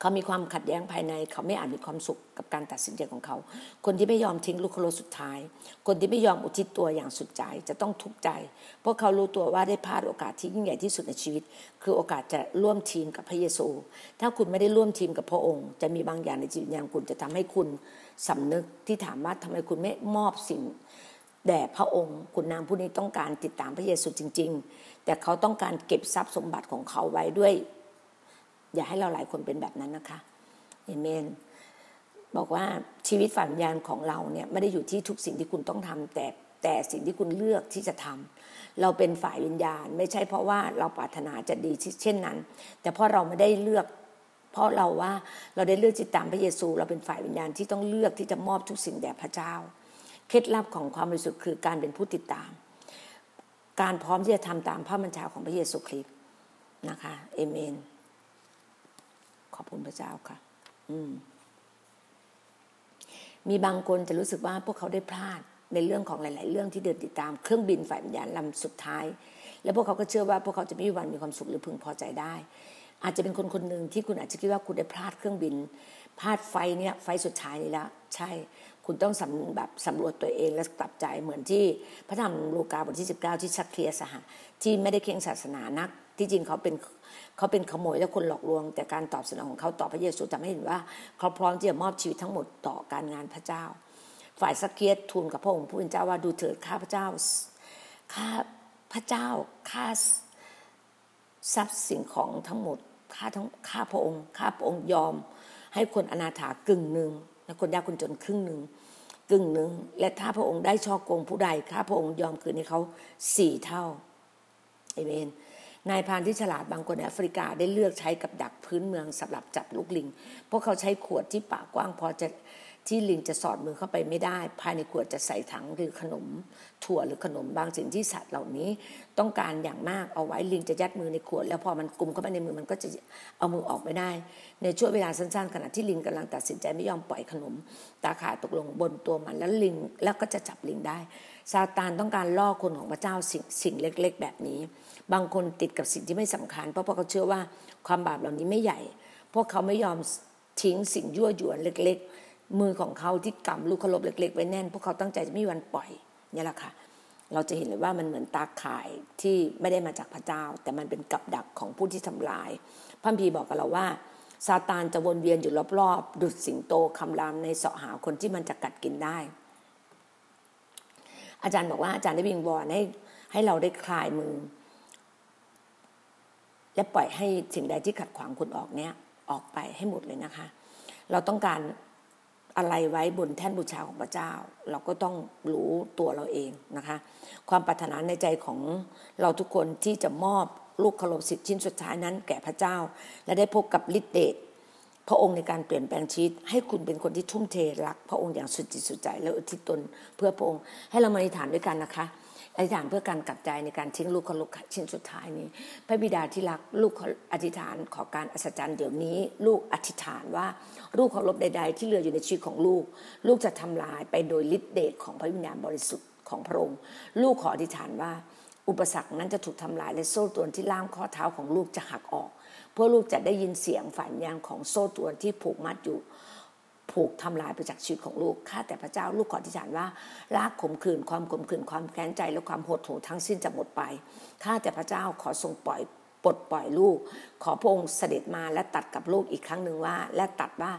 Speaker 2: เขามีความขัดแย้งภายใน เขาไม่อาจมีความสุขกับการตัดสินใจของเขา คนที่ไม่ยอมทิ้งลูกโลสุดท้าย คนที่ไม่ยอมอุทิศตัวอย่างสุดใจจะต้องทุกข์ใจเพราะเขารู้ตัวว่าได้พลาดโอกาสที่ยิ่งใหญ่ที่สุดในชีวิต คือโอกาสจะร่วมทีมกับพระเยซู ถ้าคุณไม่ได้ร่วมทีมกับพระองค์ จะมีบางอย่างในจิตวิญญาณคุณจะทำให้คุณ สำนึกที่ถามว่าทำไมคุณไม่มอบสิ่งแด่พระองค์คุณนางผู้นี้ต้องการติดตามพระเยซูจริง ๆ แต่เขาต้องการเก็บทรัพย์สมบัติของเขาไว้ด้วย อย่าให้เราหลายคนเป็นแบบนั้นนะคะเอเมน บอกว่าชีวิตฝ่ายวิญญาณของเราเนี่ยไม่ได้อยู่ที่ทุกสิ่งที่คุณต้องทำแต่แต่สิ่งที่คุณเลือกที่จะทำเราเป็นฝ่ายวิญญาณ ไม่ใช่เพราะว่าเราปรารถนาจะดีเช่นนั้น แต่เพราะเราไม่ได้เลือก เพราะเราว่าเราได้เลือกจิตตามพระเยซู เราเป็นฝ่ายวิญญาณที่ต้องเลือกที่จะมอบทุกสิ่งแด่พระเจ้า เคล็ดลับของความบริสุทธิ์คือการเป็นผู้ติดตาม การพร้อมที่จะทำตามพระบัญชาของพระเยซูคริสต์นะคะเอเมน ขอบคุณพระเจ้าค่ะ อืมมีบางคนจะรู้สึกว่าพวกเขาได้พลาดในเรื่องของหลาย ๆ เรื่องที่เดินติดตามเครื่องบินฝ่ายวิญญาณลำสุดท้าย แล้วพวกเขาก็เชื่อว่าพวกเขาจะไม่มีวันมีความสุขหรือพึงพอใจได้ อาจจะเป็นคนคนหนึ่งที่คุณอาจจะคิดว่าคุณได้พลาดเครื่องบิน พลาดไฟเนี่ยไฟสุดท้ายนี่แล้วใช่ คุณต้องสำแบบสำรวจตัวเองและกลับใจเหมือนที่พระธรรมลูกาบทที่ 19 ที่ชักเคลียสหะที่ไม่ได้เคียงศาสนานัก ที่จริงเขาเป็นเขาเป็นขโมยและคนหลอกลวง แต่การตอบสนองของเขาต่อพระเยซูทำให้เห็นว่า เขาพร้อมที่จะมอบชีวิตทั้งหมดต่อการงานพระเจ้า ฝ่ายสักเกียรทูลกับพระองค์ผู้เป็นเจ้าว่าดูเถิดข้าพระเจ้าข้าพระเจ้าข้าทรัพย์สิ่งของทั้งหมด ข้าทั้งข้าพระองค์ข้าพระองค์ยอม ให้คนอนาถากึ่งหนึ่งและคนยากคนจนครึ่งหนึ่งกึ่งหนึ่งและถ้าพระองค์ได้ช่อโกงผู้ใดข้าพระองค์ยอมคืนให้เขาสี่เท่าเอเมนนายพานที่ฉลาดบางคนในแอฟริกาได้เลือกใช้กับดักพื้นเมืองสำหรับจับลูกลิง พวกเขาใช้ขวดที่ปากกว้างพอจะ ที่ลิงจะสอดมือเข้าไปไม่ได้ ภายในขวดจะใส่ถังหรือขนม ถั่วหรือขนมบางสิ่งที่สัตว์เหล่านี้ ต้องการอย่างมากเอาไว้ลิงจะยัดมือในขวด แล้วพอมันกลุ่มเข้าไปในมือมันก็จะเอามือออกไม่ได้ ในช่วงเวลาสั้นๆขณะที่ลิงกำลังตัดสินใจไม่ยอมปล่อยขนม ตาขาตกลงบนตัวมันแล้วลิงแล้วก็จะจับลิงได้ซาตานต้องการล่อคนของพระเจ้าสิ่งสิ่งเล็ก ๆ แบบนี้ บางคนติดกับสิ่งที่ไม่สำคัญ เพราะพวกเขาเชื่อว่าความบาปเหล่านี้ไม่ใหญ่ พวกเขาไม่ยอมทิ้งสิ่งยั่วยวนเล็ก ๆ มือของเขาที่กำลูกขลบเล็ก ๆ ไว้แน่น พวกเขาตั้งใจจะไม่มีวันปล่อยนี่แหละค่ะ เราจะเห็นเลยว่ามันเหมือนตาข่ายที่ไม่ได้มาจากพระเจ้า แต่มันเป็นกับดักของผู้ที่ทำลายพระพีบอกกับเราว่าซาตานจะวนเวียนอยู่รอบๆ ดุดสิงโตคำรามในเสาะหาคนที่มันจะกัดกินได้ อาจารย์บอกว่าอาจารย์ได้วิงวอนให้ให้เราได้คลายมือ และปล่อยให้สิ่งใดที่ขัดขวางคุณออกเนี้ยออกไปให้หมดเลยนะคะ เราต้องการ อะไรไว้บนแท่นบูชาของพระเจ้า เราก็ต้องรู้ตัวเราเองนะคะ ความปรารถนาในใจของเราทุกคนที่จะมอบลูกเคารพสิทธิ์ชิ้นสุดท้ายนั้นแก่พระเจ้า และได้พบกับฤทธิเดชพระองค์ในการเปลี่ยนแปลงชีวิต ให้คุณเป็นคนที่ทุ่มเทรัก พระองค์อย่างสุดจิตสุดใจ และอุทิศตนเพื่อพระองค์ให้เรามาอธิษฐานด้วยกันนะคะ อธิษฐานเพื่อการกลับใจในการทิ้งลูกเคารพชิ้นสุดท้ายนี้ พระบิดาที่รักลูกอธิษฐานขอการอัศจรรย์เดี๋ยวนี้ ลูกอธิษฐานว่าลูกเคารพใด ๆ ที่เหลืออยู่ในชีวิตของลูก ลูกจะทำลายไปโดยฤทธิเดชของพระวิญญาณบริสุทธิ์ของพระองค์ลูกขออธิษฐานว่า อุปสรรคนั้นจะถูกทำลายและโซ่ตรวนที่ล่ามข้อเท้าของลูกจะหักออก เพื่อลูกจะได้ยินเสียงฝันยางของโซ่ตรวนที่ผูกมัดอยู่ ผูกทำลายไปจากชีวิตของลูก ข้าแต่พระเจ้าลูกขออธิษฐานว่าลากขมขื่นความขมขื่นความแค้นใจและความโหดหู่ทั้งสิ้นจะหมดไป ข้าแต่พระเจ้าขอทรงปล่อยปลดปล่อยลูก ขอพระองค์เสด็จมาและตัดกับลูกอีกครั้งหนึ่งว่า และตัดว่า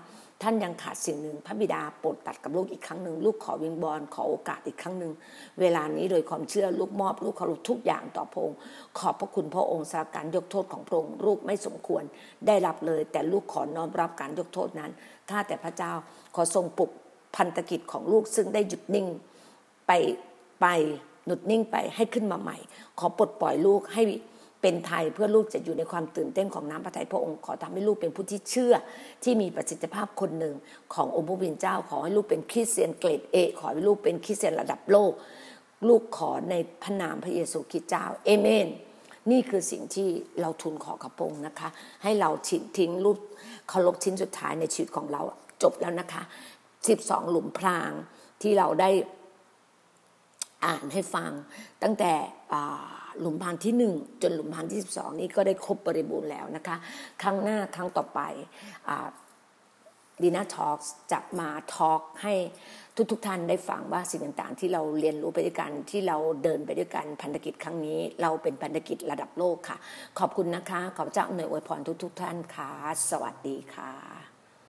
Speaker 2: ท่านยังขาดสิ่งหนึ่งพระบิดาโปรดตัดกับลูกอีกครั้งหนึ่งลูกขอวิงบอลขอโอกาสอีกครั้งหนึ่งเวลานี้โดยความเชื่อลูกมอบลูกเคารพทุกอย่างต่อพระองค์ขอบพระคุณพระองค์สำหรับการยกโทษของพระองค์ลูกไม่สมควรได้รับเลย แต่ลูกขอน้อมรับการยกโทษนั้น ข้าแต่พระเจ้าขอทรงปลุกพันธกิจของลูกซึ่งได้หยุดนิ่งไปไปหยุดนิ่งไปให้ขึ้นมาใหม่ ขอปลดปล่อยลูกให้เป็นไทยเพื่อลูกจะอยู่ในความตื่นเต้นของน้ำพระทัยพระองค์ขอทำให้ลูกเป็นผู้ที่เชื่อที่มีประสิทธิภาพคนหนึ่งขององค์พระผู้เป็นเจ้า ขอให้ลูกเป็นคริสเตียนเกรดเอขอให้ลูกเป็นคริสเตียนระดับโลก ลูกขอในพระนามพระเยซูคริสต์เจ้าเอเมน นี่คือสิ่งที่เราทูลขอกระพงนะคะ ให้เราทิ้งรูปเคารพชิ้นสุดท้ายในชีวิตของเราจบแล้วนะคะ 12 หลุมพรางที่เราได้อ่านให้ฟัง ตั้งแต่หลุมพรางที่หนึ่งจนหลุมพรางที่สิบสองนี้ก็ได้ครบบริบูรณ์แล้วนะคะ ครั้งหน้าครั้งต่อไปดีน่าทอล์กจะมาทอล์กให้ ทุกๆทท่านได้ฟังว่าสิ่งต่างๆ ที่เราเรียนรู้ไปด้วยกันที่เราเดินไปด้วยกันพันธกิจครั้งนี้ เราเป็นพันธกิจระดับโลกค่ะ ขอบคุณนะคะ ขอบเจ้าหน่วยอวยพรทุกๆทท่านค่ะ สวัสดีค่ะ